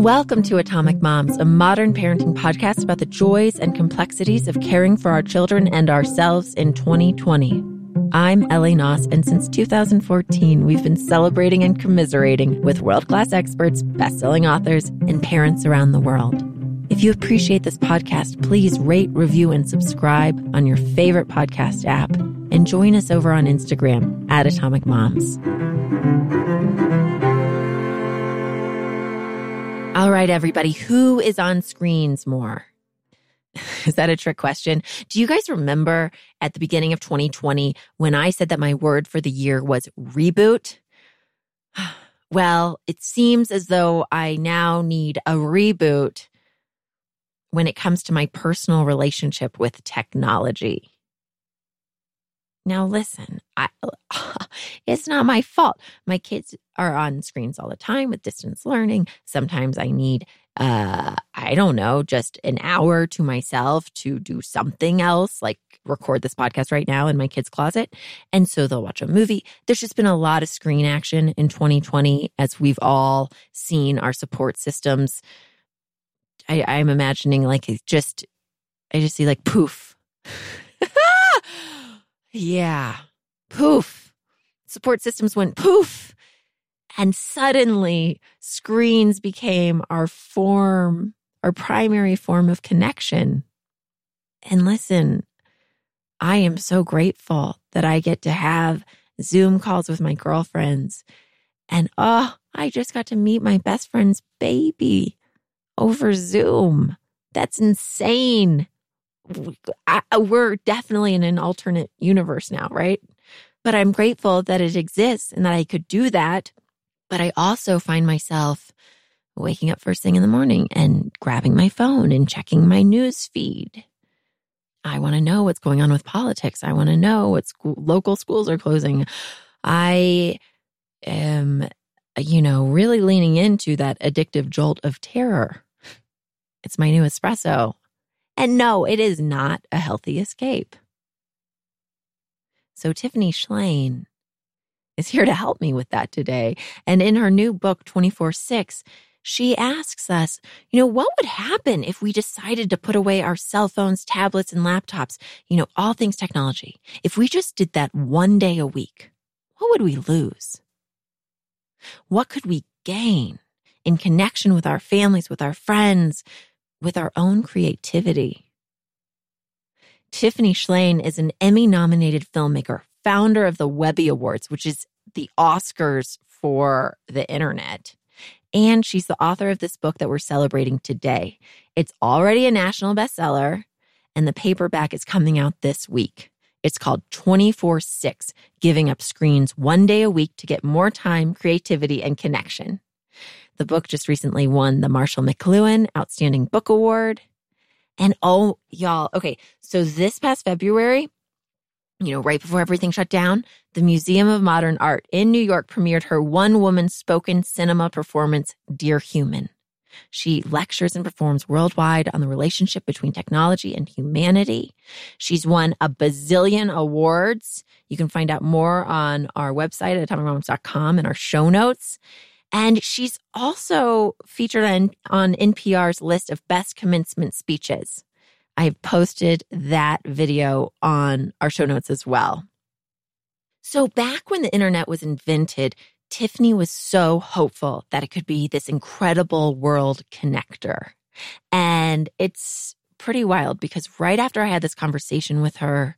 Welcome to Atomic Moms, a modern parenting podcast about the joys and complexities of caring for our children and ourselves in 2020. I'm Ellie Knaus, and since 2014, we've been celebrating and commiserating with world class experts, best selling authors, and parents around the world. If you appreciate this podcast, please rate, review, and subscribe on your favorite podcast app. And join us over on Instagram at Atomic Moms. Right, everybody, who is on screens more? Is that a trick question? Do you guys remember at the beginning of 2020 when I said that my word for the year was reboot? Well, it seems as though I now need a reboot when it comes to my personal relationship with technology. Now, listen, I, it's not my fault. My kids are on screens all the time with distance learning. Sometimes I need, uh, I don't know, just an hour to myself to do something else, like record this podcast right now in my kid's closet. And so they'll watch a movie. There's just been a lot of screen action in 2020 as we've all seen our support systems. I, I'm imagining like just, I just see like poof. Yeah. Poof. Support systems went poof. And suddenly screens became our form, our primary form of connection. And listen, I am so grateful that I get to have Zoom calls with my girlfriends. And oh, I just got to meet my best friend's baby over Zoom. That's insane. I, we're definitely in an alternate universe now, right? But I'm grateful that it exists and that I could do that. But I also find myself waking up first thing in the morning and grabbing my phone and checking my news feed. I want to know what's going on with politics. I want to know what school, local schools are closing. I am, you know, really leaning into that addictive jolt of terror. It's my new espresso. And no, it is not a healthy escape. So Tiffany Shlain is here to help me with that today. And in her new book, 24 6, she asks us, you know, what would happen if we decided to put away our cell phones, tablets, and laptops, you know, all things technology? If we just did that one day a week, what would we lose? What could we gain in connection with our families, with our friends, with our own creativity. Tiffany Shlain is an Emmy nominated filmmaker, founder of the Webby Awards, which is the Oscars for the internet. And she's the author of this book that we're celebrating today. It's already a national bestseller, and the paperback is coming out this week. It's called 24 6 Giving Up Screens One Day a Week to Get More Time, Creativity, and Connection. The book just recently won the Marshall McLuhan Outstanding Book Award. And oh, y'all, okay, so this past February, you know, right before everything shut down, the Museum of Modern Art in New York premiered her one woman spoken cinema performance, Dear Human. She lectures and performs worldwide on the relationship between technology and humanity. She's won a bazillion awards. You can find out more on our website at atomicmoms.com in our show notes. And she's also featured on, on NPR's list of best commencement speeches. I've posted that video on our show notes as well. So, back when the internet was invented, Tiffany was so hopeful that it could be this incredible world connector. And it's pretty wild because right after I had this conversation with her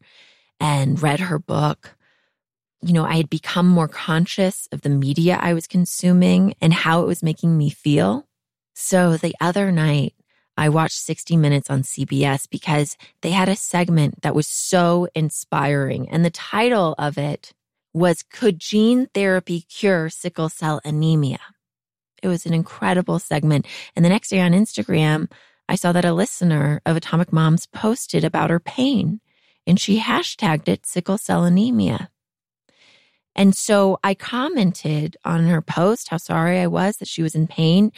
and read her book, you know, I had become more conscious of the media I was consuming and how it was making me feel. So the other night, I watched 60 Minutes on CBS because they had a segment that was so inspiring. And the title of it was Could Gene Therapy Cure Sickle Cell Anemia? It was an incredible segment. And the next day on Instagram, I saw that a listener of Atomic Moms posted about her pain and she hashtagged it sickle cell anemia. And so I commented on her post how sorry I was that she was in pain.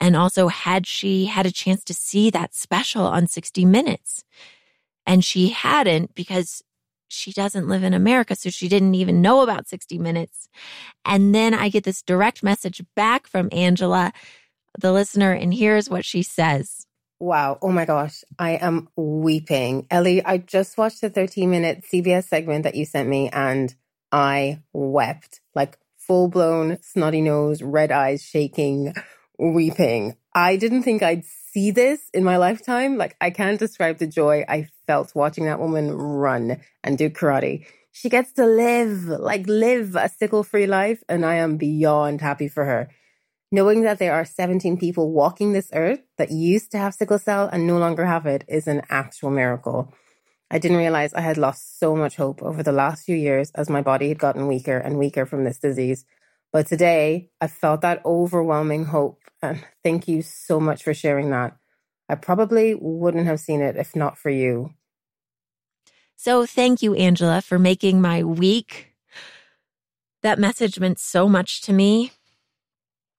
And also, had she had a chance to see that special on 60 Minutes? And she hadn't because she doesn't live in America. So she didn't even know about 60 Minutes. And then I get this direct message back from Angela. the listener, and here's what she says. Wow. Oh my gosh. I am weeping. Ellie, I just watched the 13 minute CBS segment that you sent me and I wept like full blown snotty nose, red eyes shaking, weeping. I didn't think I'd see this in my lifetime. Like, I can't describe the joy I felt watching that woman run and do karate. She gets to live, like, live a sickle free life, and I am beyond happy for her. Knowing that there are 17 people walking this earth that used to have sickle cell and no longer have it is an actual miracle. I didn't realize I had lost so much hope over the last few years as my body had gotten weaker and weaker from this disease. But today, I felt that overwhelming hope. And thank you so much for sharing that. I probably wouldn't have seen it if not for you. So thank you, Angela, for making my week. That message meant so much to me.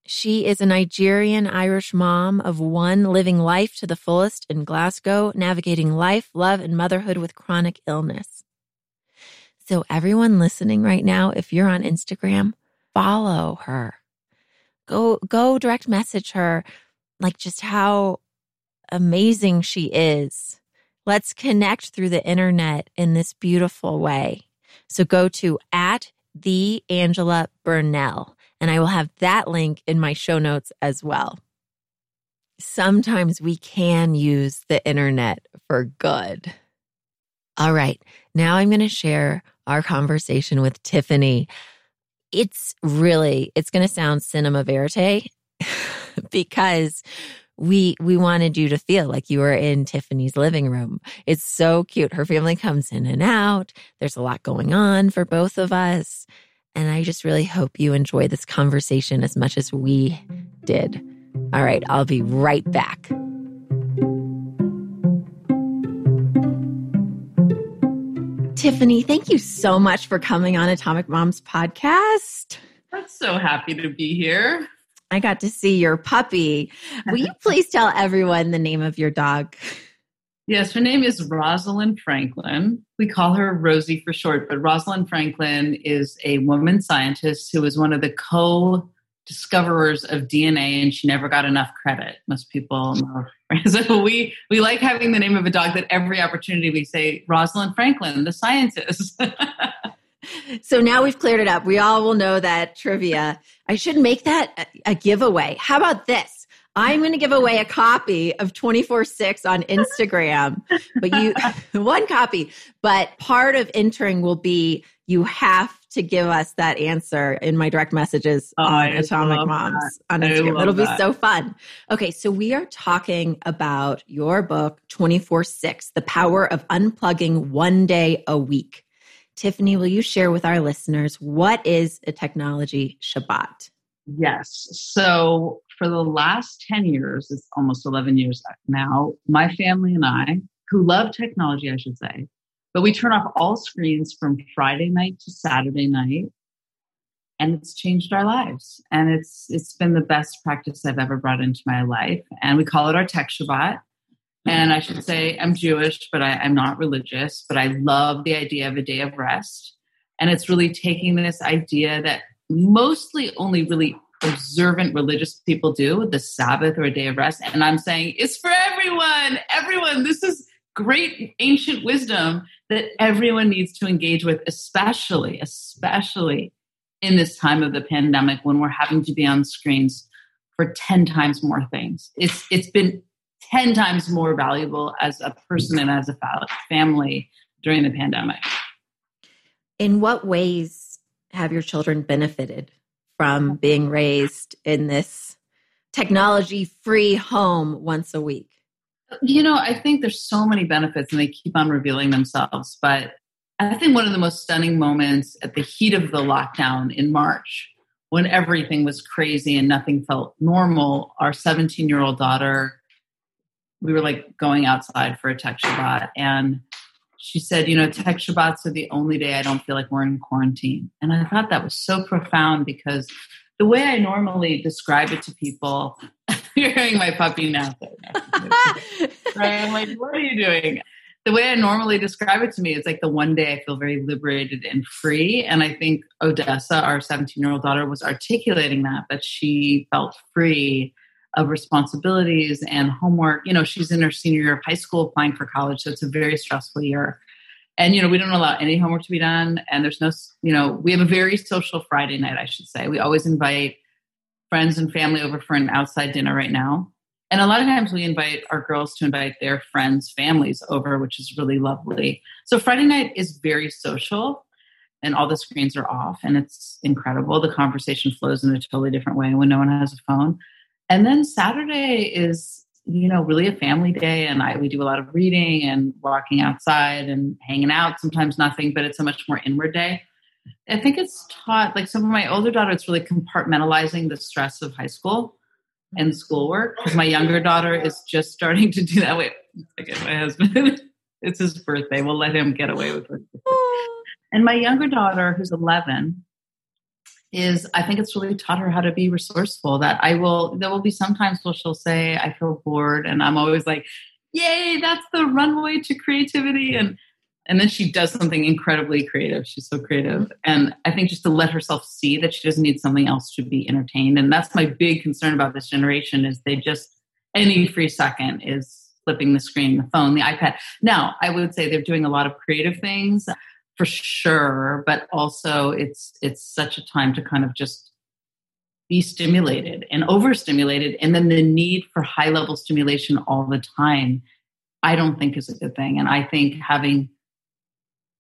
She is a Nigerian Irish mom of one living life to the fullest in Glasgow, navigating life, love, and motherhood with chronic illness. So, everyone listening right now, if you're on Instagram, follow her. Go, go direct message her, like just how amazing she is. Let's connect through the internet in this beautiful way. So go to at the Angela Burnell and I will have that link in my show notes as well. Sometimes we can use the internet for good. All right, now I'm going to share our conversation with Tiffany. It's really, it's going to sound cinema verite because we we wanted you to feel like you were in Tiffany's living room. It's so cute. Her family comes in and out. There's a lot going on for both of us. And I just really hope you enjoy this conversation as much as we did. All right, I'll be right back. Tiffany, thank you so much for coming on Atomic Moms podcast. I'm so happy to be here. I got to see your puppy. Will you please tell everyone the name of your dog? Yes, her name is Rosalind Franklin. We call her Rosie for short, but Rosalind Franklin is a woman scientist who was one of the co discoverers of DNA and she never got enough credit. Most people know. So we we like having the name of a dog that every opportunity we say Rosalind Franklin, the scientist. so now we've cleared it up. We all will know that trivia. I should make that a, a giveaway. How about this? I'm going to give away a copy of 24 6 on Instagram, but you, one copy, but part of entering will be you have to give us that answer in my direct messages oh, on Atomic Moms that. on Instagram. It'll that. be so fun. Okay, so we are talking about your book, 24 6 The Power of Unplugging One Day a Week. Tiffany, will you share with our listeners what is a technology Shabbat? Yes. So for the last 10 years, it's almost 11 years now, my family and I, who love technology, I should say, but we turn off all screens from Friday night to Saturday night. And it's changed our lives. And it's it's been the best practice I've ever brought into my life. And we call it our tech Shabbat. And I should say I'm Jewish, but I, I'm not religious, but I love the idea of a day of rest. And it's really taking this idea that mostly only really observant religious people do, the Sabbath or a day of rest. And I'm saying it's for everyone. Everyone. This is great ancient wisdom that everyone needs to engage with, especially, especially in this time of the pandemic when we're having to be on screens for 10 times more things. It's it's been 10 times more valuable as a person and as a family during the pandemic. In what ways have your children benefited from mm-hmm. being raised in this technology free home once a week? You know, I think there's so many benefits and they keep on revealing themselves. But I think one of the most stunning moments at the heat of the lockdown in March, when everything was crazy and nothing felt normal, our 17 year old daughter, we were like going outside for a tech Shabbat. And she said, you know, tech Shabbats are the only day I don't feel like we're in quarantine. And I thought that was so profound because the way I normally describe it to people, you're hearing my puppy now. right? I'm like, what are you doing? The way I normally describe it to me is like the one day I feel very liberated and free. And I think Odessa, our 17 year old daughter, was articulating that, that she felt free of responsibilities and homework. You know, she's in her senior year of high school applying for college, so it's a very stressful year. And, you know, we don't allow any homework to be done. And there's no, you know, we have a very social Friday night, I should say. We always invite friends and family over for an outside dinner right now. And a lot of times we invite our girls to invite their friends' families over, which is really lovely. So Friday night is very social and all the screens are off and it's incredible. The conversation flows in a totally different way when no one has a phone. And then Saturday is, you know, really a family day and I we do a lot of reading and walking outside and hanging out, sometimes nothing, but it's a much more inward day. I think it's taught like some of my older daughter, it's really compartmentalizing the stress of high school and schoolwork. Because my younger daughter is just starting to do that. Wait, again, my husband. it's his birthday. We'll let him get away with it. And my younger daughter, who's 11, is I think it's really taught her how to be resourceful. That I will, there will be sometimes where she'll say, I feel bored. And I'm always like, yay, that's the runway to creativity. And and then she does something incredibly creative. She's so creative. And I think just to let herself see that she doesn't need something else to be entertained. And that's my big concern about this generation is they just any free second is flipping the screen, the phone, the iPad. Now, I would say they're doing a lot of creative things for sure, but also it's it's such a time to kind of just be stimulated and overstimulated and then the need for high level stimulation all the time I don't think is a good thing. And I think having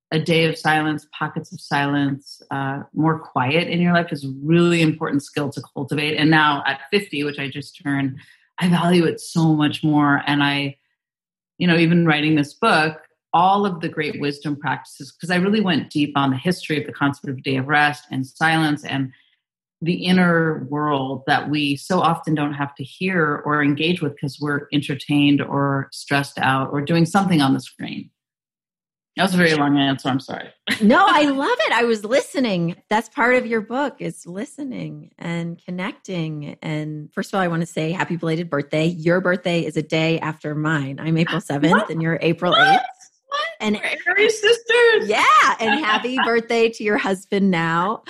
a day of silence, pockets of silence, uh, more quiet in your life is really important skill to cultivate. And now at 50, which I just turned, I value it so much more. And I, you know, even writing this book, all of the great wisdom practices, because I really went deep on the history of the concept of day of rest and silence and the inner world that we so often don't have to hear or engage with because we're entertained or stressed out or doing something on the screen. That was a very long answer. I'm sorry. no, I love it. I was listening. That's part of your book is listening and connecting. And first of all, I want to say happy belated birthday. Your birthday is a day after mine. I'm April 7th what? and you're April 8th. And We're sisters. Yeah. And happy birthday to your husband now.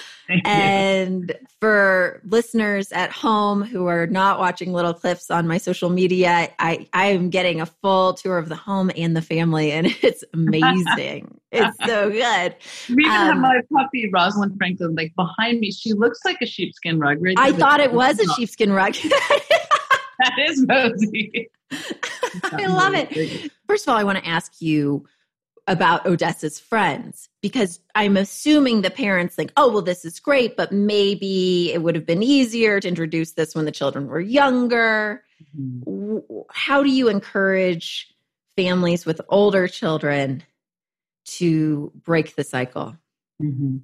and for listeners at home who are not watching little clips on my social media, I, I am getting a full tour of the home and the family, and it's amazing. it's so good. We even um, have my puppy, Rosalind Franklin, like behind me. She looks like a sheepskin rug. Right I thought it was a sheepskin rug. that is Mosey. I love it. First of all, I want to ask you about Odessa's friends because I'm assuming the parents think, oh, well, this is great, but maybe it would have been easier to introduce this when the children were younger. Mm-hmm. How do you encourage families with older children to break the cycle? Mm-hmm.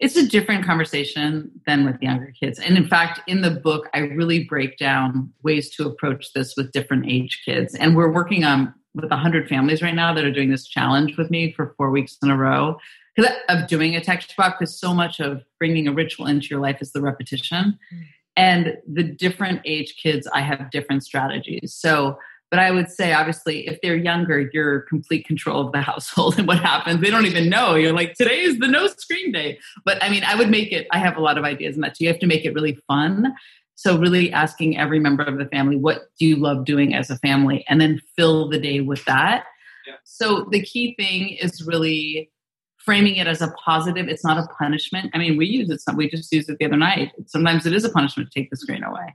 It's a different conversation than with younger kids. And in fact, in the book, I really break down ways to approach this with different age kids. And we're working on with 100 families right now that are doing this challenge with me for four weeks in a row of doing a text box because so much of bringing a ritual into your life is the repetition. Mm. And the different age kids, I have different strategies. So, but I would say, obviously, if they're younger, you're complete control of the household and what happens. They don't even know. You're like, today is the no screen day. But I mean, I would make it, I have a lot of ideas in that too. You have to make it really fun so, really asking every member of the family, what do you love doing as a family? And then fill the day with that. Yeah. So, the key thing is really framing it as a positive. It's not a punishment. I mean, we use it, we just used it the other night. Sometimes it is a punishment to take the screen away.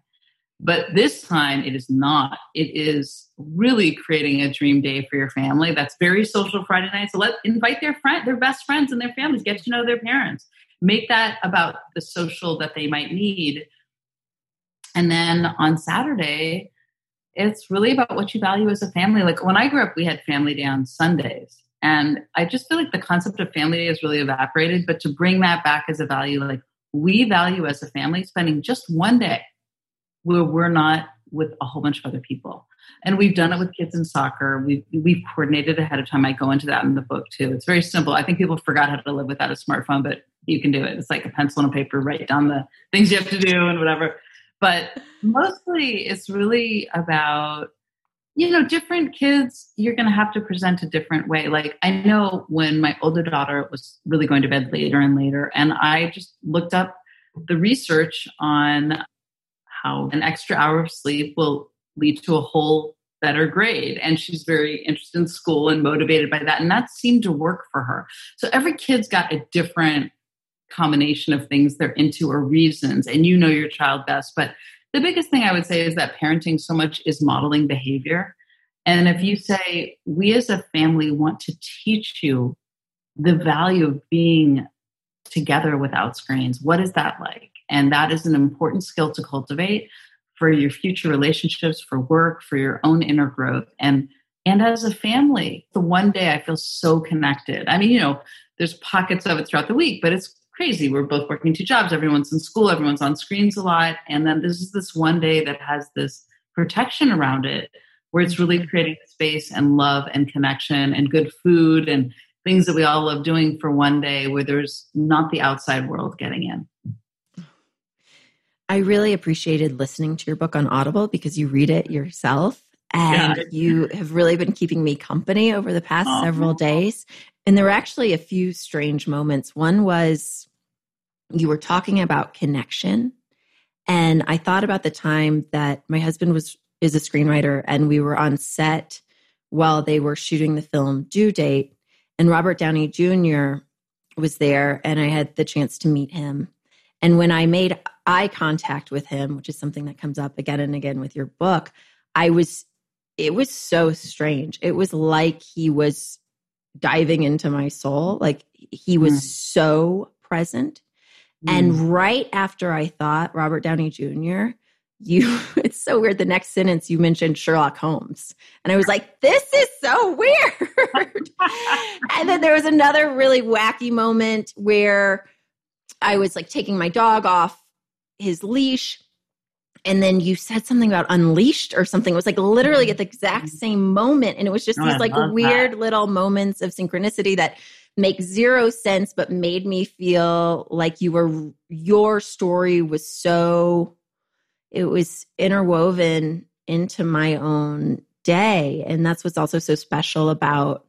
But this time it is not. It is really creating a dream day for your family. That's very social Friday night. So let invite their friend, their best friends and their families, get to know their parents. Make that about the social that they might need and then on Saturday, it's really about what you value as a family. Like when I grew up, we had family day on Sundays. And I just feel like the concept of family day has really evaporated. But to bring that back as a value, like we value as a family spending just one day where we're not with a whole bunch of other people. And we've done it with kids in soccer. We've, we've coordinated ahead of time. I go into that in the book too. It's very simple. I think people forgot how to live without a smartphone, but you can do it. It's like a pencil and a paper, write down the things you have to do and whatever but mostly it's really about you know different kids you're going to have to present a different way like i know when my older daughter was really going to bed later and later and i just looked up the research on how an extra hour of sleep will lead to a whole better grade. And she's very interested in school and motivated by that. And that seemed to work for her. So every kid's got a different combination of things they're into or reasons. And you know your child best. But the biggest thing I would say is that parenting so much is modeling behavior. And if you say, we as a family want to teach you the value of being together without screens, what is that like? And that is an important skill to cultivate for your future relationships, for work, for your own inner growth. And and as a family, the one day I feel so connected. I mean, you know, there's pockets of it throughout the week, but it's crazy. We're both working two jobs, everyone's in school, everyone's on screens a lot. And then this is this one day that has this protection around it where it's really mm-hmm. creating space and love and connection and good food and things that we all love doing for one day where there's not the outside world getting in. I really appreciated listening to your book on Audible because you read it yourself and yeah. you have really been keeping me company over the past oh. several days. And there were actually a few strange moments. One was you were talking about connection. And I thought about the time that my husband was is a screenwriter and we were on set while they were shooting the film Due Date and Robert Downey Jr. was there and I had the chance to meet him. And when I made eye contact with him, which is something that comes up again and again with your book, I was, it was so strange. It was like he was diving into my soul. Like he was mm. so present. Mm. And right after I thought Robert Downey Jr., you it's so weird the next sentence you mentioned sherlock holmes and i was like this is so weird and then there was another really wacky moment where i was like taking my dog off his leash and then you said something about unleashed or something it was like literally at the exact mm-hmm. same moment and it was just oh, these like weird that. little moments of synchronicity that make zero sense but made me feel like you were your story was so it was interwoven into my own day. And that's what's also so special about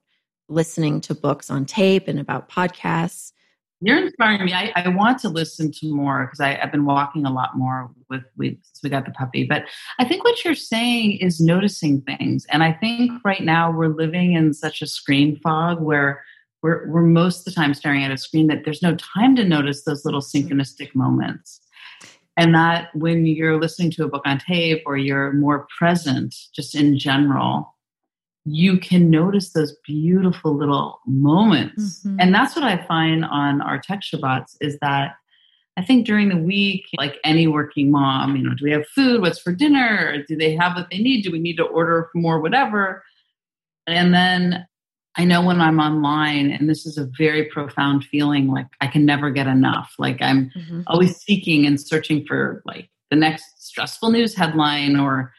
listening to books on tape and about podcasts. You're inspiring me. I, I want to listen to more because I've been walking a lot more with we since we got the puppy. But I think what you're saying is noticing things. And I think right now we're living in such a screen fog where we're, we're most of the time staring at a screen that there's no time to notice those little mm-hmm. synchronistic moments and that when you're listening to a book on tape or you're more present just in general you can notice those beautiful little moments mm-hmm. and that's what i find on our tech shabbats is that i think during the week like any working mom you know do we have food what's for dinner do they have what they need do we need to order more whatever and then I know when I'm online, and this is a very profound feeling, like I can never get enough. Like I'm mm-hmm. always seeking and searching for like the next stressful news headline or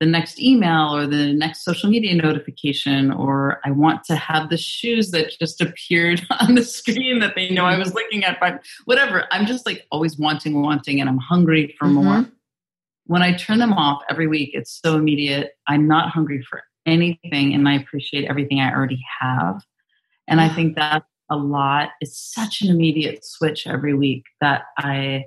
the next email or the next social media notification, or I want to have the shoes that just appeared on the screen that they know I was looking at, but whatever. I'm just like always wanting, wanting, and I'm hungry for mm-hmm. more. When I turn them off every week, it's so immediate. I'm not hungry for anything and I appreciate everything I already have. And I think that a lot is such an immediate switch every week that I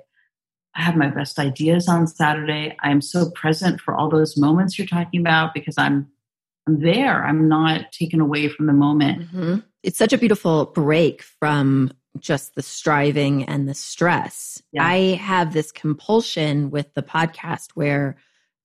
I have my best ideas on Saturday. I'm so present for all those moments you're talking about because I'm I'm there. I'm not taken away from the moment. Mm-hmm. It's such a beautiful break from just the striving and the stress. Yeah. I have this compulsion with the podcast where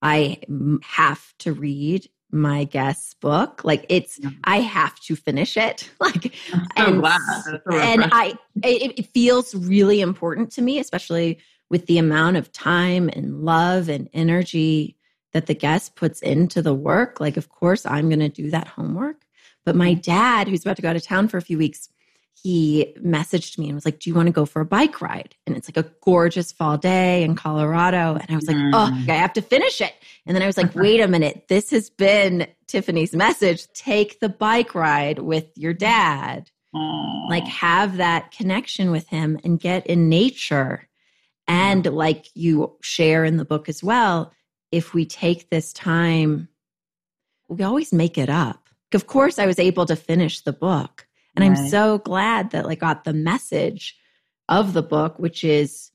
I have to read my guest's book. Like it's, yeah. I have to finish it. Like, so and, so and I, it, it feels really important to me, especially with the amount of time and love and energy that the guest puts into the work. Like, of course, I'm going to do that homework. But my dad, who's about to go out of town for a few weeks, he messaged me and was like, Do you want to go for a bike ride? And it's like a gorgeous fall day in Colorado. And I was like, mm. Oh, I have to finish it. And then I was like, Wait a minute. This has been Tiffany's message. Take the bike ride with your dad. Like, have that connection with him and get in nature. And like you share in the book as well, if we take this time, we always make it up. Of course, I was able to finish the book and right. I'm so glad that I got the message of the book, which is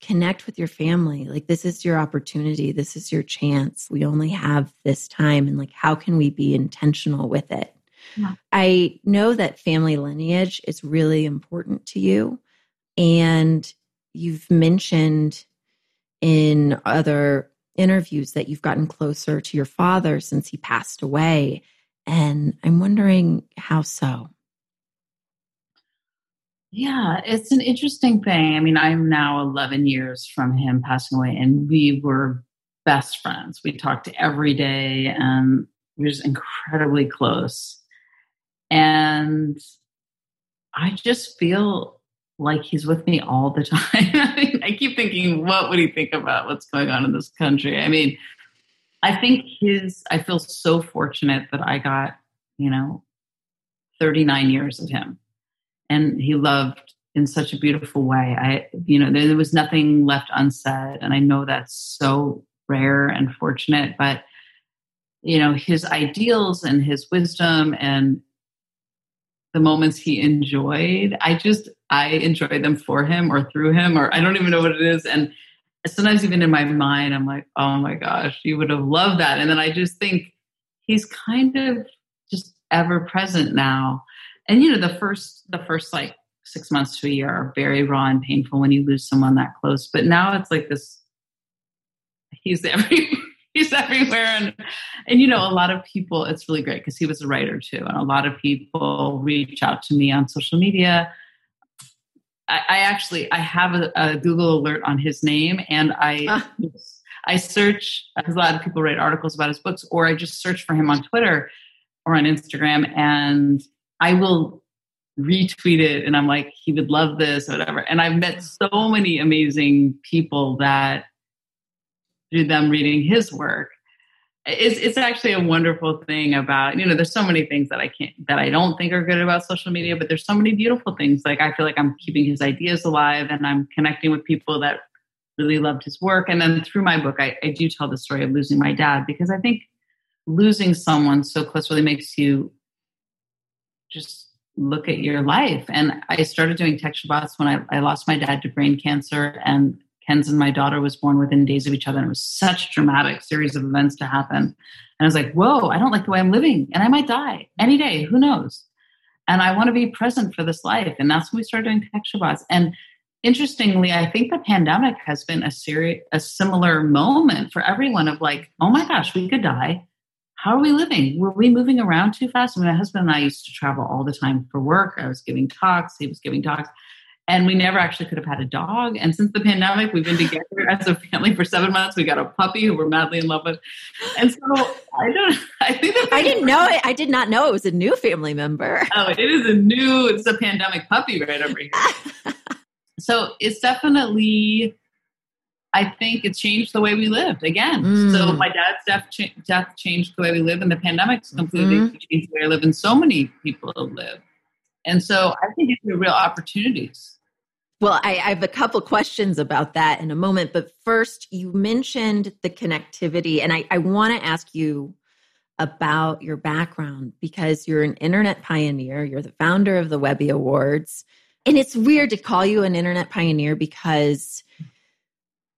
connect with your family. Like, this is your opportunity. This is your chance. We only have this time. And, like, how can we be intentional with it? Yeah. I know that family lineage is really important to you. And you've mentioned in other interviews that you've gotten closer to your father since he passed away. And I'm wondering how so. Yeah, it's an interesting thing. I mean, I'm now 11 years from him passing away, and we were best friends. We talked every day, and we were just incredibly close. And I just feel like he's with me all the time. I, mean, I keep thinking, what would he think about what's going on in this country? I mean, I think his, I feel so fortunate that I got, you know, 39 years of him and he loved in such a beautiful way. I, you know, there, there was nothing left unsaid, and I know that's so rare and fortunate. But you know, his ideals and his wisdom and the moments he enjoyed, I just I enjoy them for him or through him, or I don't even know what it is. And sometimes even in my mind, I'm like, oh my gosh, you would have loved that. And then I just think he's kind of just ever present now and you know the first the first like six months to a year are very raw and painful when you lose someone that close but now it's like this he's every he's everywhere and and you know a lot of people it's really great because he was a writer too and a lot of people reach out to me on social media i, I actually i have a, a, google alert on his name and i ah. i search because a lot of people write articles about his books or i just search for him on twitter or on instagram and I will retweet it and I'm like, he would love this or whatever. And I've met so many amazing people that through them reading his work. It's, it's actually a wonderful thing about you know there's so many things that I can't that I don't think are good about social media but there's so many beautiful things like I feel like I'm keeping his ideas alive and I'm connecting with people that really loved his work and then through my book I, I do tell the story of losing my dad because I think losing someone so close really makes you just look at your life. And I started doing Tech Shabbats when I, I lost my dad to brain cancer and Ken's and my daughter was born within days of each other. And it was such a dramatic series of events to happen. And I was like, whoa, I don't like the way I'm living. And I might die any day. Who knows? And I want to be present for this life. And that's when we started doing Tech Shabbats. And interestingly, I think the pandemic has been a serious, a similar moment for everyone of like, oh my gosh, we could die how are we living? Were we moving around too fast? I mean, my husband and I used to travel all the time for work. I was giving talks, he was giving talks, and we never actually could have had a dog. And since the pandemic, we've been together as a family for seven months. We got a puppy who we're madly in love with. And so I don't, I think that I didn't know it. I did not know it was a new family member. Oh, it is a new, it's a pandemic puppy right over here. so it's definitely I think it changed the way we lived again. Mm. So my dad's death, cha- death changed the way we live, and the pandemic's completely mm-hmm. changed the way I live, and so many people live. And so I think it's a real opportunities. Well, I, I have a couple questions about that in a moment, but first, you mentioned the connectivity, and I, I want to ask you about your background because you're an internet pioneer. You're the founder of the Webby Awards, and it's weird to call you an internet pioneer because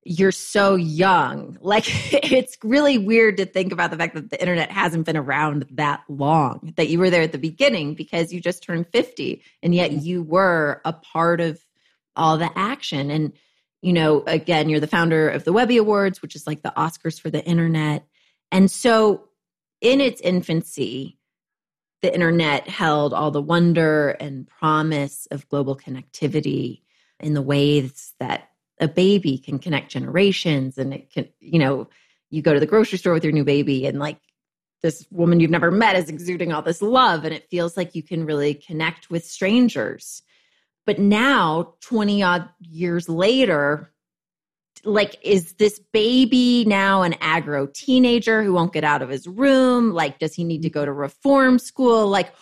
you're so young. Like it's really weird to think about the fact that the internet hasn't been around that long, that you were there at the beginning because you just turned 50 and yet you were a part of all the action. And, you know, again, you're the founder of the Webby Awards, which is like the Oscars for the internet. And so in its infancy, the internet held all the wonder and promise of global connectivity in the ways that a baby can connect generations and it can you know you go to the grocery store with your new baby and like this woman you've never met is exuding all this love and it feels like you can really connect with strangers but now 20 odd years later like is this baby now an aggro teenager who won't get out of his room like does he need to go to reform school like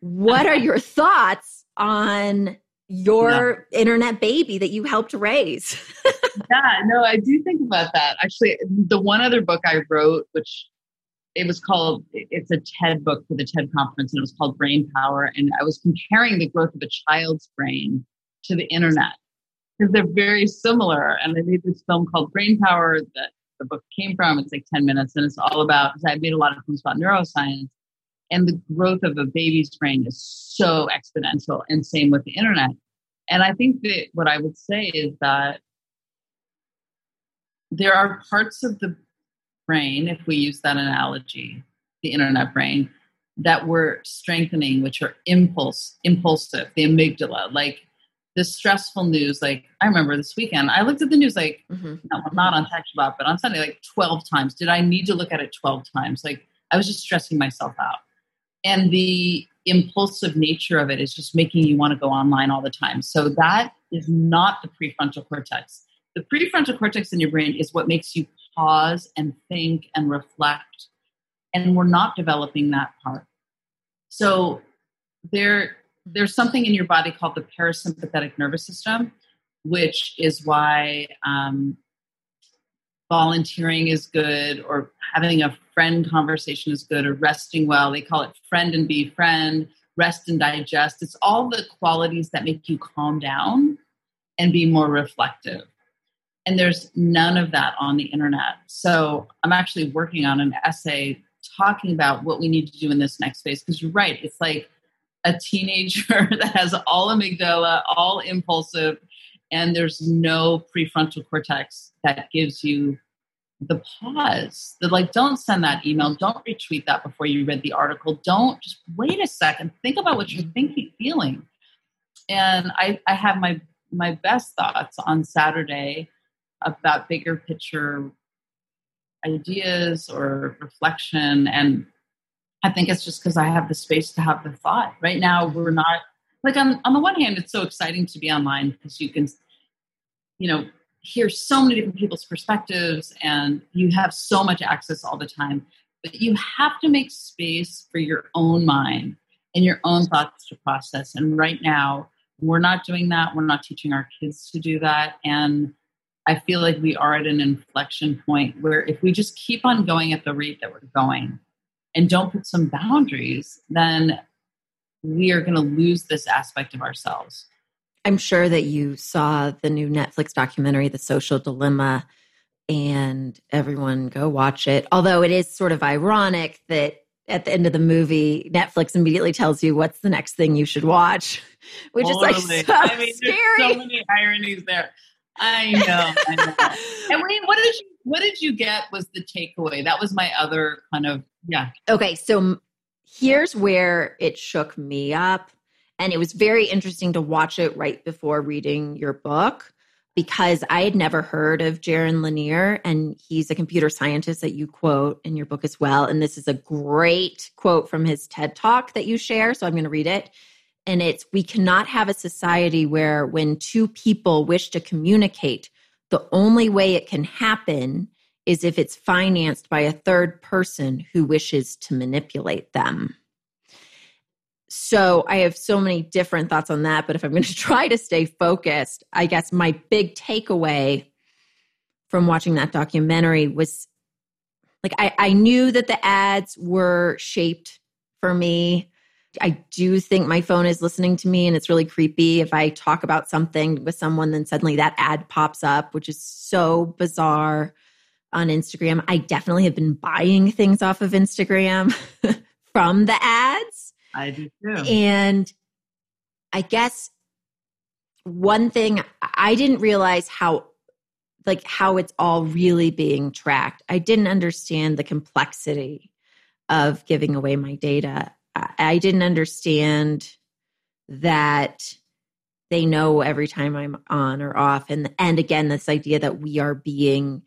what are your thoughts on your yeah. internet baby that you helped raise. yeah, no, I do think about that. Actually, the one other book I wrote, which it was called, it's a TED book for the TED conference, and it was called Brain Power. And I was comparing the growth of a child's brain to the internet. because they're very similar. And I made this film called Brain Power that the book came from. It's like 10 minutes and it's all about, because I made a lot of films about neuroscience and the growth of a baby's brain is so exponential and same with the internet. And I think that what I would say is that there are parts of the brain, if we use that analogy, the internet brain, that we're strengthening, which are impulse, impulsive, the amygdala, like the stressful news. Like I remember this weekend, I looked at the news like mm-hmm. no, not on TechShabbat, but on Sunday like 12 times. Did I need to look at it 12 times? Like I was just stressing myself out. And the impulsive nature of it is just making you want to go online all the time. So that is not the prefrontal cortex. The prefrontal cortex in your brain is what makes you pause and think and reflect and we're not developing that part. So there, there's something in your body called the parasympathetic nervous system, which is why um, volunteering is good, or having a friend conversation is good, or resting well. They call it friend and be friend, rest and digest. It's all the qualities that make you calm down and be more reflective. And there's none of that on the internet. So I'm actually working on an essay talking about what we need to do in this next phase because you're right it's like a teenager that has all amygdala all impulsive and there's no prefrontal cortex that gives you the pause that like don't send that email don't retweet that before you read the article don't just wait a second think about what you're thinking feeling and i i have my my best thoughts on saturday about bigger picture ideas or reflection. And I think it's just because I have the space to have the thought. Right now, we're not like on, on the one hand, it's so exciting to be online because you can, you know, hear so many different people's perspectives and you have so much access all the time. But you have to make space for your own mind and your own thoughts to process. And right now, we're not doing that. We're not teaching our kids to do that. And I feel like we are at an inflection point where if we just keep on going at the rate that we're going and don't put some boundaries, then we are going to lose this aspect of ourselves. I'm sure that you saw the new Netflix documentary, The Social Dilemma, and everyone go watch it. Although it is sort of ironic that at the end of the movie, Netflix immediately tells you what's the next thing you should watch, which totally. is like so I mean, scary. There's so many ironies there. I know. I know. and what did you what did you get was the takeaway? That was my other kind of yeah. Okay, so here's where it shook me up and it was very interesting to watch it right before reading your book because I had never heard of Jaron Lanier, and he's a computer scientist that you quote in your book as well. And this is a great quote from his TED talk that you share. So I'm going to read it and it's we cannot have a society where when two people wish to communicate the only way it can happen is if it's financed by a third person who wishes to manipulate them. So i have so many different thoughts on that but if i'm going to try to stay focused i guess my big takeaway from watching that documentary was like i, I knew that the ads were shaped for me I do think my phone is listening to me and it's really creepy if I talk about something with someone, then suddenly that ad pops up, which is so bizarre on Instagram. I definitely have been buying things off of Instagram from the ads. I do too. And I guess one thing I didn't realize how like how it's all really being tracked. I didn't understand the complexity of giving away my data. I didn't understand that they know every time I'm on or off. And and again, this idea that we are being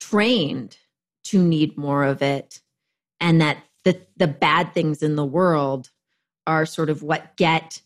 trained to need more of it and that the the bad things in the world are sort of what get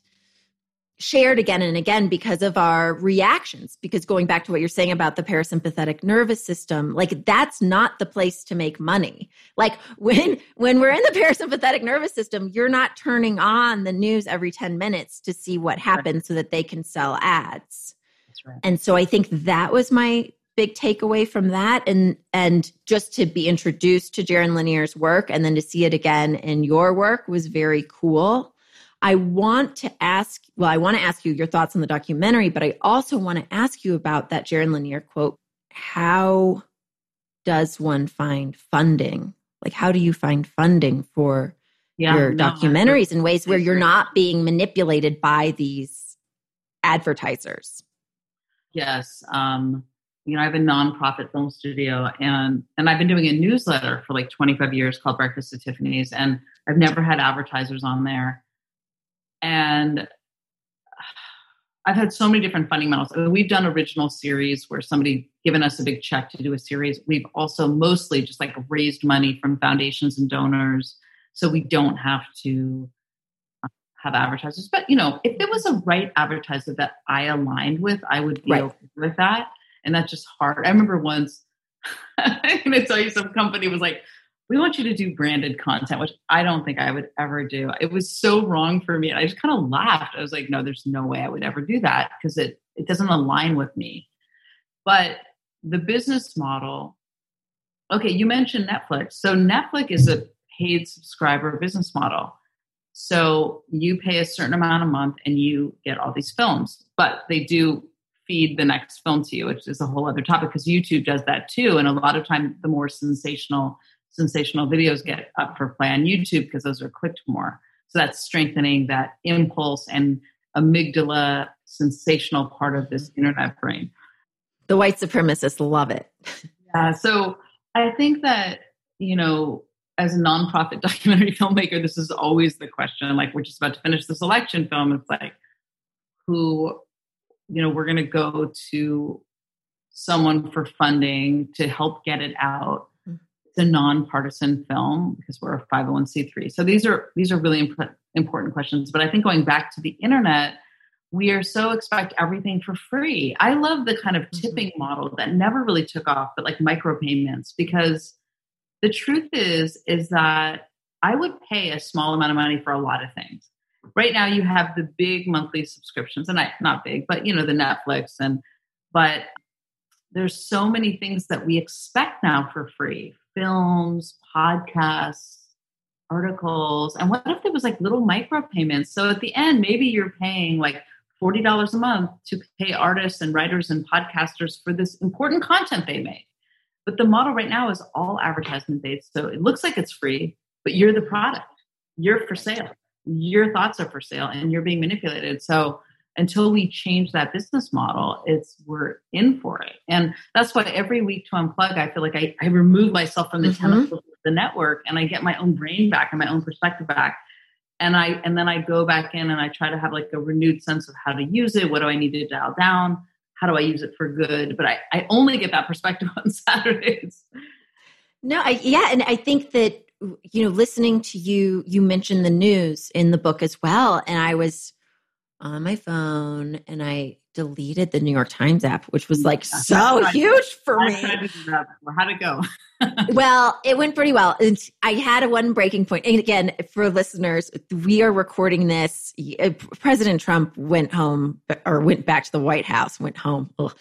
shared again and again because of our reactions because going back to what you're saying about the parasympathetic nervous system like that's not the place to make money. Like when when we're in the parasympathetic nervous system you're not turning on the news every 10 minutes to see what happens right. so that they can sell ads. That's right. And so i think that was my big takeaway from that. And and just to be introduced to Jaron Lanier's work and then to see it again in your work was very cool I want to ask, well, I want to ask you your thoughts on the documentary, but I also want to ask you about that Jaron Lanier quote. How does one find funding? Like, how do you find funding for yeah, your no, documentaries in ways where you're not being manipulated by these advertisers? Yes. Um, you know, I have a nonprofit film studio and and I've been doing a newsletter for like 25 years called Breakfast at Tiffany's and I've never had advertisers on there. And I've had so many different funding models. I mean, we've done original series where somebody given us a big check to do a series. We've also mostly just like raised money from foundations and donors, so we don't have to uh, have advertisers. But you know, if it was a right advertiser that I aligned with, I would be right. okay with that. And that's just hard. I remember once I'm going to tell you, some company was like, we want you to do branded content, which I don't think I would ever do. It was so wrong for me. I just kind of laughed. I was like, no, there's no way I would ever do that because it, it doesn't align with me. But the business model, okay, you mentioned Netflix. So Netflix is a paid subscriber business model. So you pay a certain amount a month and you get all these films, but they do feed the next film to you, which is a whole other topic because YouTube does that too. And a lot of time, the more sensational sensational videos get up for play on YouTube because those are clicked more. So that's strengthening that impulse and amygdala sensational part of this internet brain. The white supremacists love it. yeah. So I think that, you know, as a nonprofit documentary filmmaker, this is always the question. Like, we're just about to finish this election film. It's like, who, you know, we're going to go to someone for funding to help get it out it's a nonpartisan film because we're a 501c3. So these are these are really imp- important questions. But I think going back to the internet, we are so expect everything for free. I love the kind of mm-hmm. tipping mm-hmm. model that never really took off, but like micropayments, because the truth is is that I would pay a small amount of money for a lot of things. Right now, you have the big monthly subscriptions, and I not big, but you know the Netflix and but there's so many things that we expect now for free films, podcasts, articles. And what if there was like little micro payments? So at the end, maybe you're paying like $40 a month to pay artists and writers and podcasters for this important content they make. But the model right now is all advertisement based. So it looks like it's free, but you're the product. You're for sale. Your thoughts are for sale and you're being manipulated. So until we change that business model, it's we're in for it. And that's why every week to unplug, I feel like I, I remove myself from the mm-hmm. tentacles of the network and I get my own brain back and my own perspective back. And I and then I go back in and I try to have like a renewed sense of how to use it. What do I need to dial down? How do I use it for good? But I, I only get that perspective on Saturdays. No, I, yeah, and I think that you know, listening to you, you mentioned the news in the book as well, and I was on my phone and I deleted the New York Times app, which was like so huge for me. How'd it go? well, it went pretty well. And I had a one breaking point. And again, for listeners, we are recording this. Uh, President Trump went home or went back to the White House, went home. Ugh.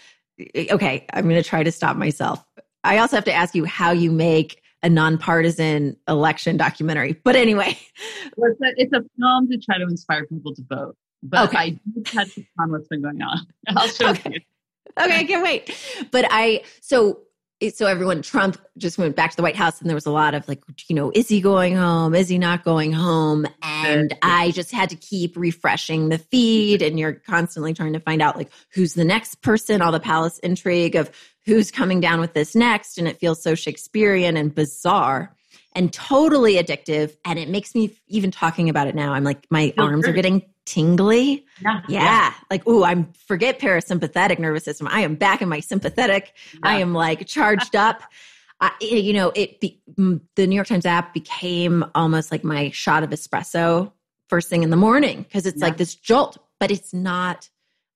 Okay, I'm going to try to stop myself. I also have to ask you how you make a nonpartisan election documentary. But anyway, well, it's, a, it's a film to try to inspire people to vote but okay. I do touch upon what's been going on. I'll show okay. you. okay, I can't wait. But I so so everyone Trump just went back to the White House and there was a lot of like, you know, is he going home? Is he not going home? And I just had to keep refreshing the feed and you're constantly trying to find out like who's the next person, all the palace intrigue of who's coming down with this next. And it feels so Shakespearean and bizarre and totally addictive. And it makes me even talking about it now. I'm like, my arms are getting tingly. Yeah. yeah. yeah. Like, ooh, I'm forget parasympathetic nervous system. I am back in my sympathetic. Yeah. I am like charged up. I, you know, it be, the New York Times app became almost like my shot of espresso first thing in the morning because it's like this jolt, but it's not.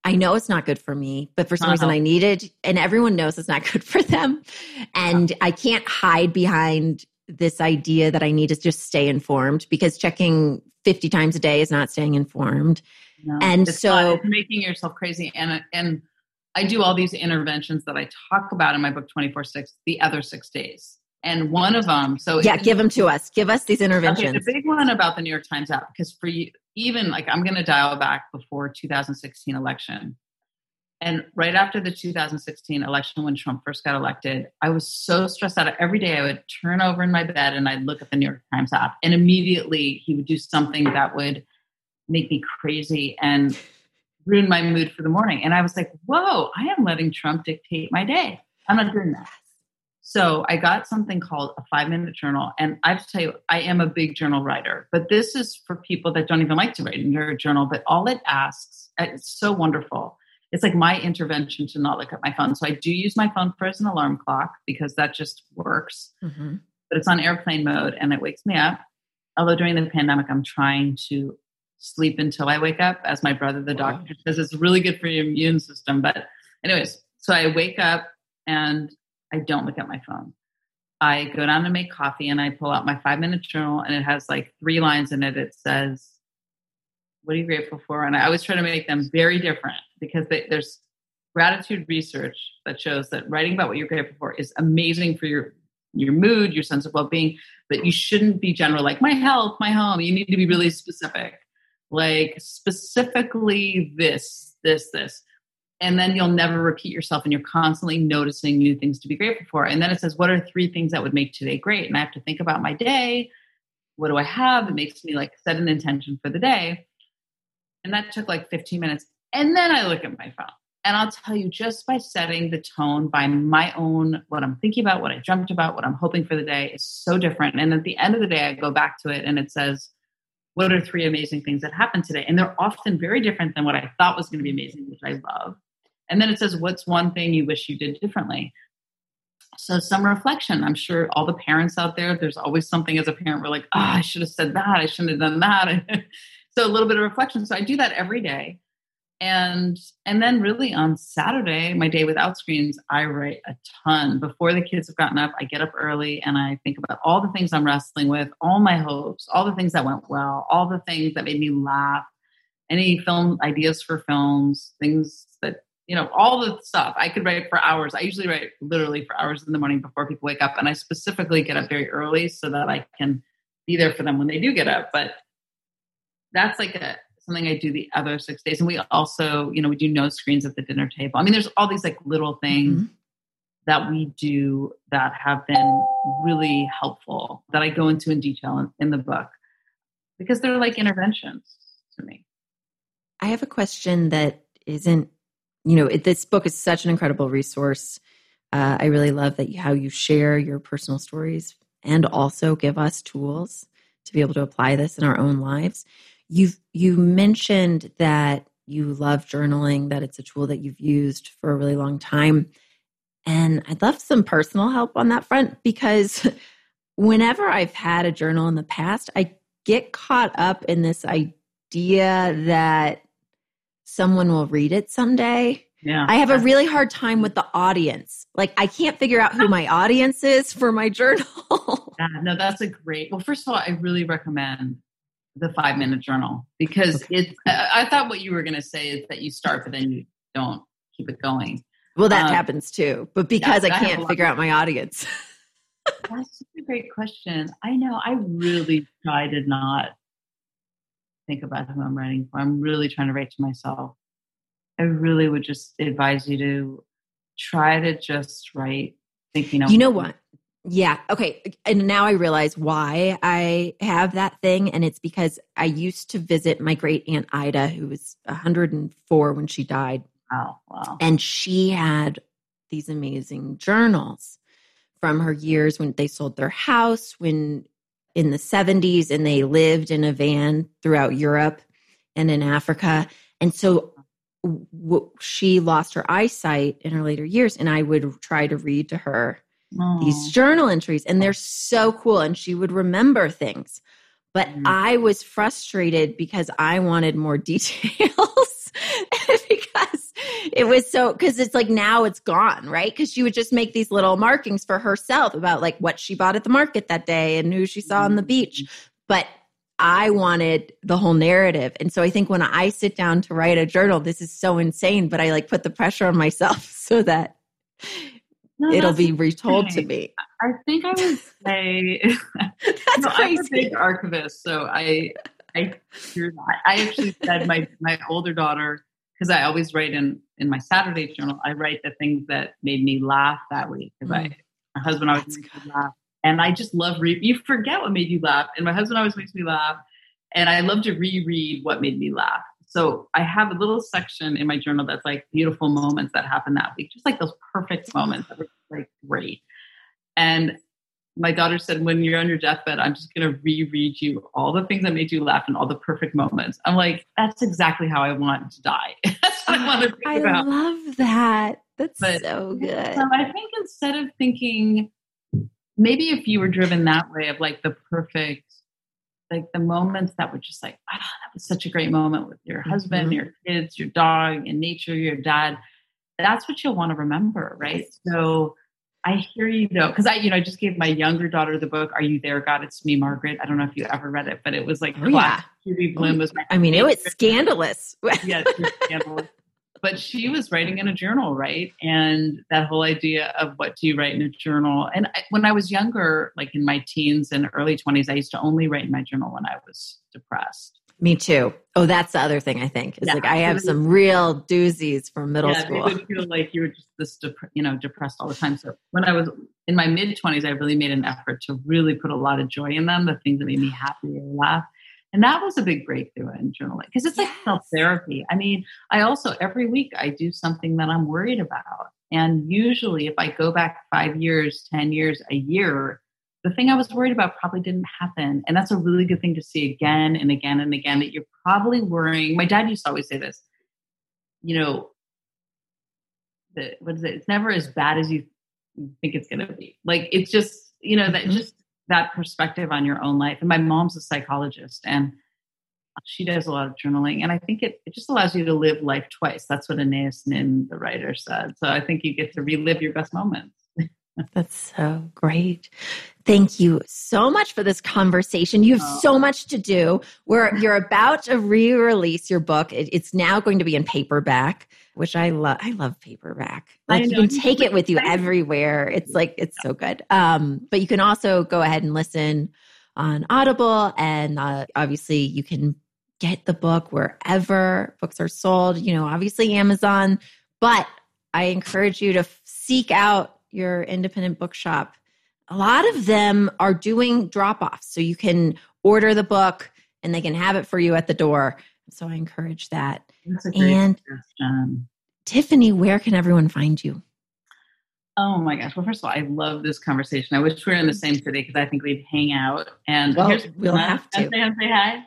I know it's not good for me, but for some uh-huh. reason I needed, and everyone knows it's not good for them. And I can't hide behind this idea that I need to just stay informed because checking 50 times a day is not staying informed. No, and so making yourself crazy. And, and I do all these interventions that I talk about in my book 24 6, the other six days. And one of them, so yeah, give them to us. Give us these interventions. Okay, the big one about the New York Times app, because for you, even like I'm going to dial back before 2016 election. And right after the 2016 election, when Trump first got elected, I was so stressed out. Every day I would turn over in my bed and I'd look at the New York Times app, and immediately he would do something that would make me crazy and ruin my mood for the morning. And I was like, whoa, I am letting Trump dictate my day. I'm not doing that. So I got something called a five minute journal. And I have to tell you, I am a big journal writer, but this is for people that don't even like to write in your journal. But all it asks, it's so wonderful. It's like my intervention to not look at my phone. So I do use my phone for as an alarm clock because that just works. Mm-hmm. But it's on airplane mode and it wakes me up. Although during the pandemic, I'm trying to sleep until I wake up, as my brother, the wow. doctor, says it's really good for your immune system. But, anyways, so I wake up and I don't look at my phone. I go down to make coffee and I pull out my five minute journal and it has like three lines in it. It says, What are you grateful for? And I always try to make them very different because they, there's gratitude research that shows that writing about what you're grateful for is amazing for your your mood, your sense of well-being, but you shouldn't be general like my health, my home. You need to be really specific. Like specifically this, this, this and then you'll never repeat yourself and you're constantly noticing new things to be grateful for and then it says what are three things that would make today great and i have to think about my day what do i have it makes me like set an intention for the day and that took like 15 minutes and then i look at my phone and i'll tell you just by setting the tone by my own what i'm thinking about what i dreamt about what i'm hoping for the day is so different and at the end of the day i go back to it and it says what are three amazing things that happened today and they're often very different than what i thought was going to be amazing which i love and then it says, What's one thing you wish you did differently? So, some reflection. I'm sure all the parents out there, there's always something as a parent, we're like, Oh, I should have said that. I shouldn't have done that. so, a little bit of reflection. So, I do that every day. And and then really on Saturday, my day without screens, I write a ton. Before the kids have gotten up, I get up early and I think about all the things I'm wrestling with, all my hopes, all the things that went well, all the things that made me laugh, any film ideas for films, things that you know, all the stuff. I could write for hours. I usually write literally for hours in the morning before people wake up. And I specifically get up very early so that I can be there for them when they do get up. But that's like a something I do the other six days. And we also, you know, we do no screens at the dinner table. I mean, there's all these like little things mm-hmm. that we do that have been really helpful that I go into in detail in, in the book because they're like interventions to me. I have a question that isn't you know, it, this book is such an incredible resource. Uh, I really love that you, how you share your personal stories and also give us tools to be able to apply this in our own lives. You've you mentioned that you love journaling, that it's a tool that you've used for a really long time. And I'd love some personal help on that front because whenever I've had a journal in the past, I get caught up in this idea that someone will read it someday. Yeah. I have a really hard time with the audience. Like I can't figure out who my audience is for my journal. yeah, no, that's a great. Well, first of all, I really recommend the five minute journal because okay. it's. I thought what you were going to say is that you start, but then you don't keep it going. Well, that um, happens too, but because yeah, I can't figure out my audience. that's a great question. I know. I really try to not think about who I'm writing for. I'm really trying to write to myself. I really would just advise you to try to just write thinking of You know what? Yeah. Okay. And now I realize why I have that thing. And it's because I used to visit my great aunt Ida, who was 104 when she died. Wow. Wow. And she had these amazing journals from her years when they sold their house, when in the 70s and they lived in a van throughout Europe and in Africa. And so w- she lost her eyesight in her later years. And I would try to read to her These journal entries, and they're so cool. And she would remember things. But mm. I was frustrated because I wanted more details because it was so because it's like now it's gone, right? Because she would just make these little markings for herself about like what she bought at the market that day and who she saw on the beach. Mm-hmm. But I wanted the whole narrative. And so I think when I sit down to write a journal, this is so insane, but I like put the pressure on myself so that no, it'll be retold to me. I think I would say That's no, I'm a big archivist, so I I hear that. I actually said my my older daughter because I always write in in my Saturday journal. I write the things that made me laugh that week because I mm. my husband always That's makes me laugh, and I just love re. You forget what made you laugh, and my husband always makes me laugh, and I love to reread what made me laugh. So I have a little section in my journal that's like beautiful moments that happened that week, just like those perfect moments that were like great. And my daughter said, when you're on your deathbed, I'm just going to reread you all the things that made you laugh and all the perfect moments. I'm like, that's exactly how I want to die. that's what I ah, want to think I about. love that. That's But- so good. So I think instead of thinking, maybe if you were driven that way of like the perfect, like the moments that were just like, ah, that was such a great moment with your husband, Mhm. your kids, your dog, in nature, your dad. That's what you'll want to remember, right? So I hear you though, because I, you know, I just gave my younger daughter the book, Are You There, God? It's Me, Margaret. I don't know if you ever read it, but it was like Oh, classic. Judy Blume was I mean, it was scandalous. yeah, it was scandalous. But she was writing in a journal, right? And that whole idea of what do you write in a journal? And I, when I was younger, like in my teens and early 20s, I used to only write in my journal when I was depressed. Me too. Oh, that's the other thing I think. Is Yeah. like I have some real doozies from middle yeah, school. It would feel like you were just this, dep- you know, depressed all the time. So when I was in my mid 20s, I really made an effort to really put a lot of joy in them, the things that made me happy or laugh. And that was a big breakthrough in journaling because it's like self therapy. I mean, I also, every week, I do something that I'm worried about. And usually, if I go back five years, 10 years, a year, the thing I was worried about probably didn't happen. And that's a really good thing to see again and again and again that you're probably worrying. My dad used to always say this, you know, the, what is it? It's never as bad as you think it's going to be. Like, it's just, you know, that Mhm. just that perspective on your own life. And my mom's a psychologist and she does a lot of journaling. And I think it, it just allows you to live life twice. That's what Anais Nin, the writer, said. So I think you get to relive your best moments. That's so great. Thank you so much for this conversation. You have Oh. so much to do. We're you're about to re-release your book. It- it's now going to be in paperback, which I love. I love paperback. Like you can take it with you everywhere. It's like it's so good. Um, but you can also go ahead and listen on Audible, and uh, obviously you can get the book wherever books are sold. You know, obviously Amazon, but I encourage you to seek out your independent bookshop. A lot of them are doing drop offs, so you can order the book and they can have it for you at the door. So I encourage that. That's a great And suggestion. Tiffany, where can everyone find you? Oh my gosh. Well, first of all, I love this conversation. I wish we were in the same city because I think we'd hang out. And Well, here's we'll Bluma. have to. Say, say hi.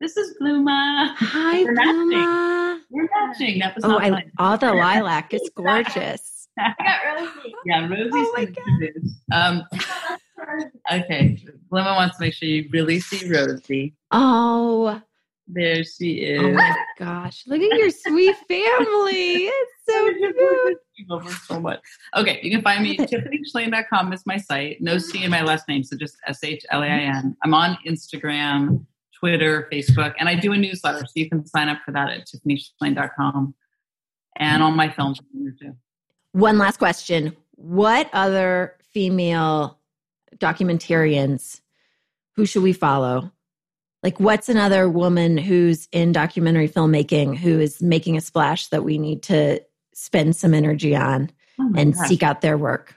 This is Bluma. Hi, We're matching. Bluma. We're matching. That was Oh, I, all the lilac It's gorgeous. I got Rosie. yeah, Rosie's Oh my been introduced. Um, okay. Bluma wants to make sure you really see Rosie. Oh, There she is. oh my gosh. Look at your sweet family. It's so cute. You love her so much. Okay, you can find me Love it. tiffanyshlain.com is my site. No C in my last name, so just S H L A I N. I'm on Instagram, Twitter, Facebook, and I do a newsletter, so you can sign up for that at tiffanyshlain.com. And all my films are there too. One last question. What other female documentarians who should we follow? Like, what's another woman who's in documentary filmmaking who is making a splash that we need to spend some energy on Oh and gosh, seek out their work?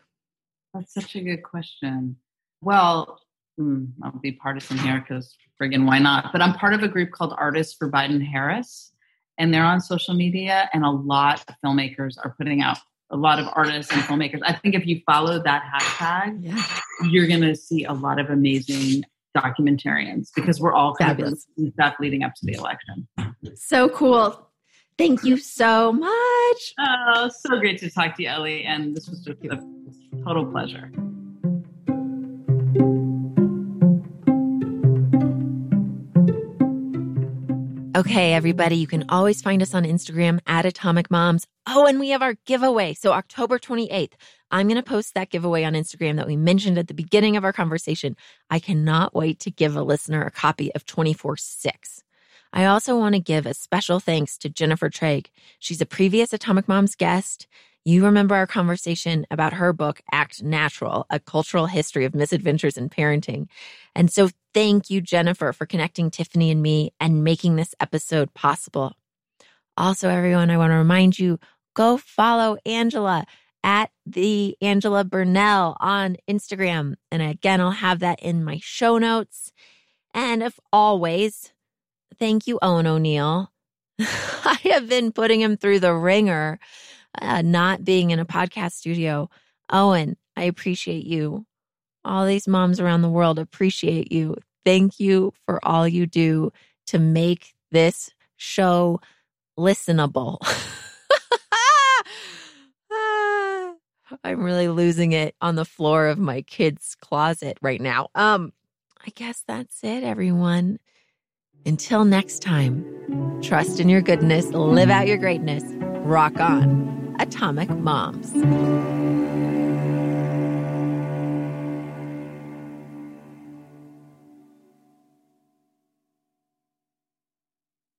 That's such a good question. Well, hmm, I'll be partisan here because friggin' why not? But I'm part of a group called Artists for Biden Harris, and they're on social media, and a lot of filmmakers are putting out a lot of artists and filmmakers. I think if you follow that hashtag, Yeah. you're going to see a lot of amazing documentarians because we're all kind Fabulous. of stuff leading up to the election. So cool. Thank you so much. Oh, so great to talk to you, Ellie, and this was just a total pleasure. Okay, everybody, you can always find us on Instagram at Atomic Moms. Oh, and we have our giveaway. So, October 28th, I'm going to post that giveaway on Instagram that we mentioned at the beginning of our conversation. I cannot wait to give a listener a copy of 24 6. I also want to give a special thanks to Jennifer Traig. She's a previous Atomic Moms guest. You remember our conversation about her book, Act Natural, a cultural history of misadventures in parenting. And so thank you, Jennifer, for connecting Tiffany and me and making this episode possible. Also, everyone, I want to remind you go follow Angela at the Angela Burnell on Instagram. And again, I'll have that in my show notes. And if always, thank you, Owen O'Neill. I have been putting him through the ringer, uh, not being in a podcast studio. Owen, I appreciate you. All these moms around the world appreciate you. Thank you for all you do to make this show listenable. I'm really losing it on the floor of my kid's closet right now. Um, I guess that's it, everyone. Until next time, trust in your goodness, live out your greatness, rock on. Atomic Moms.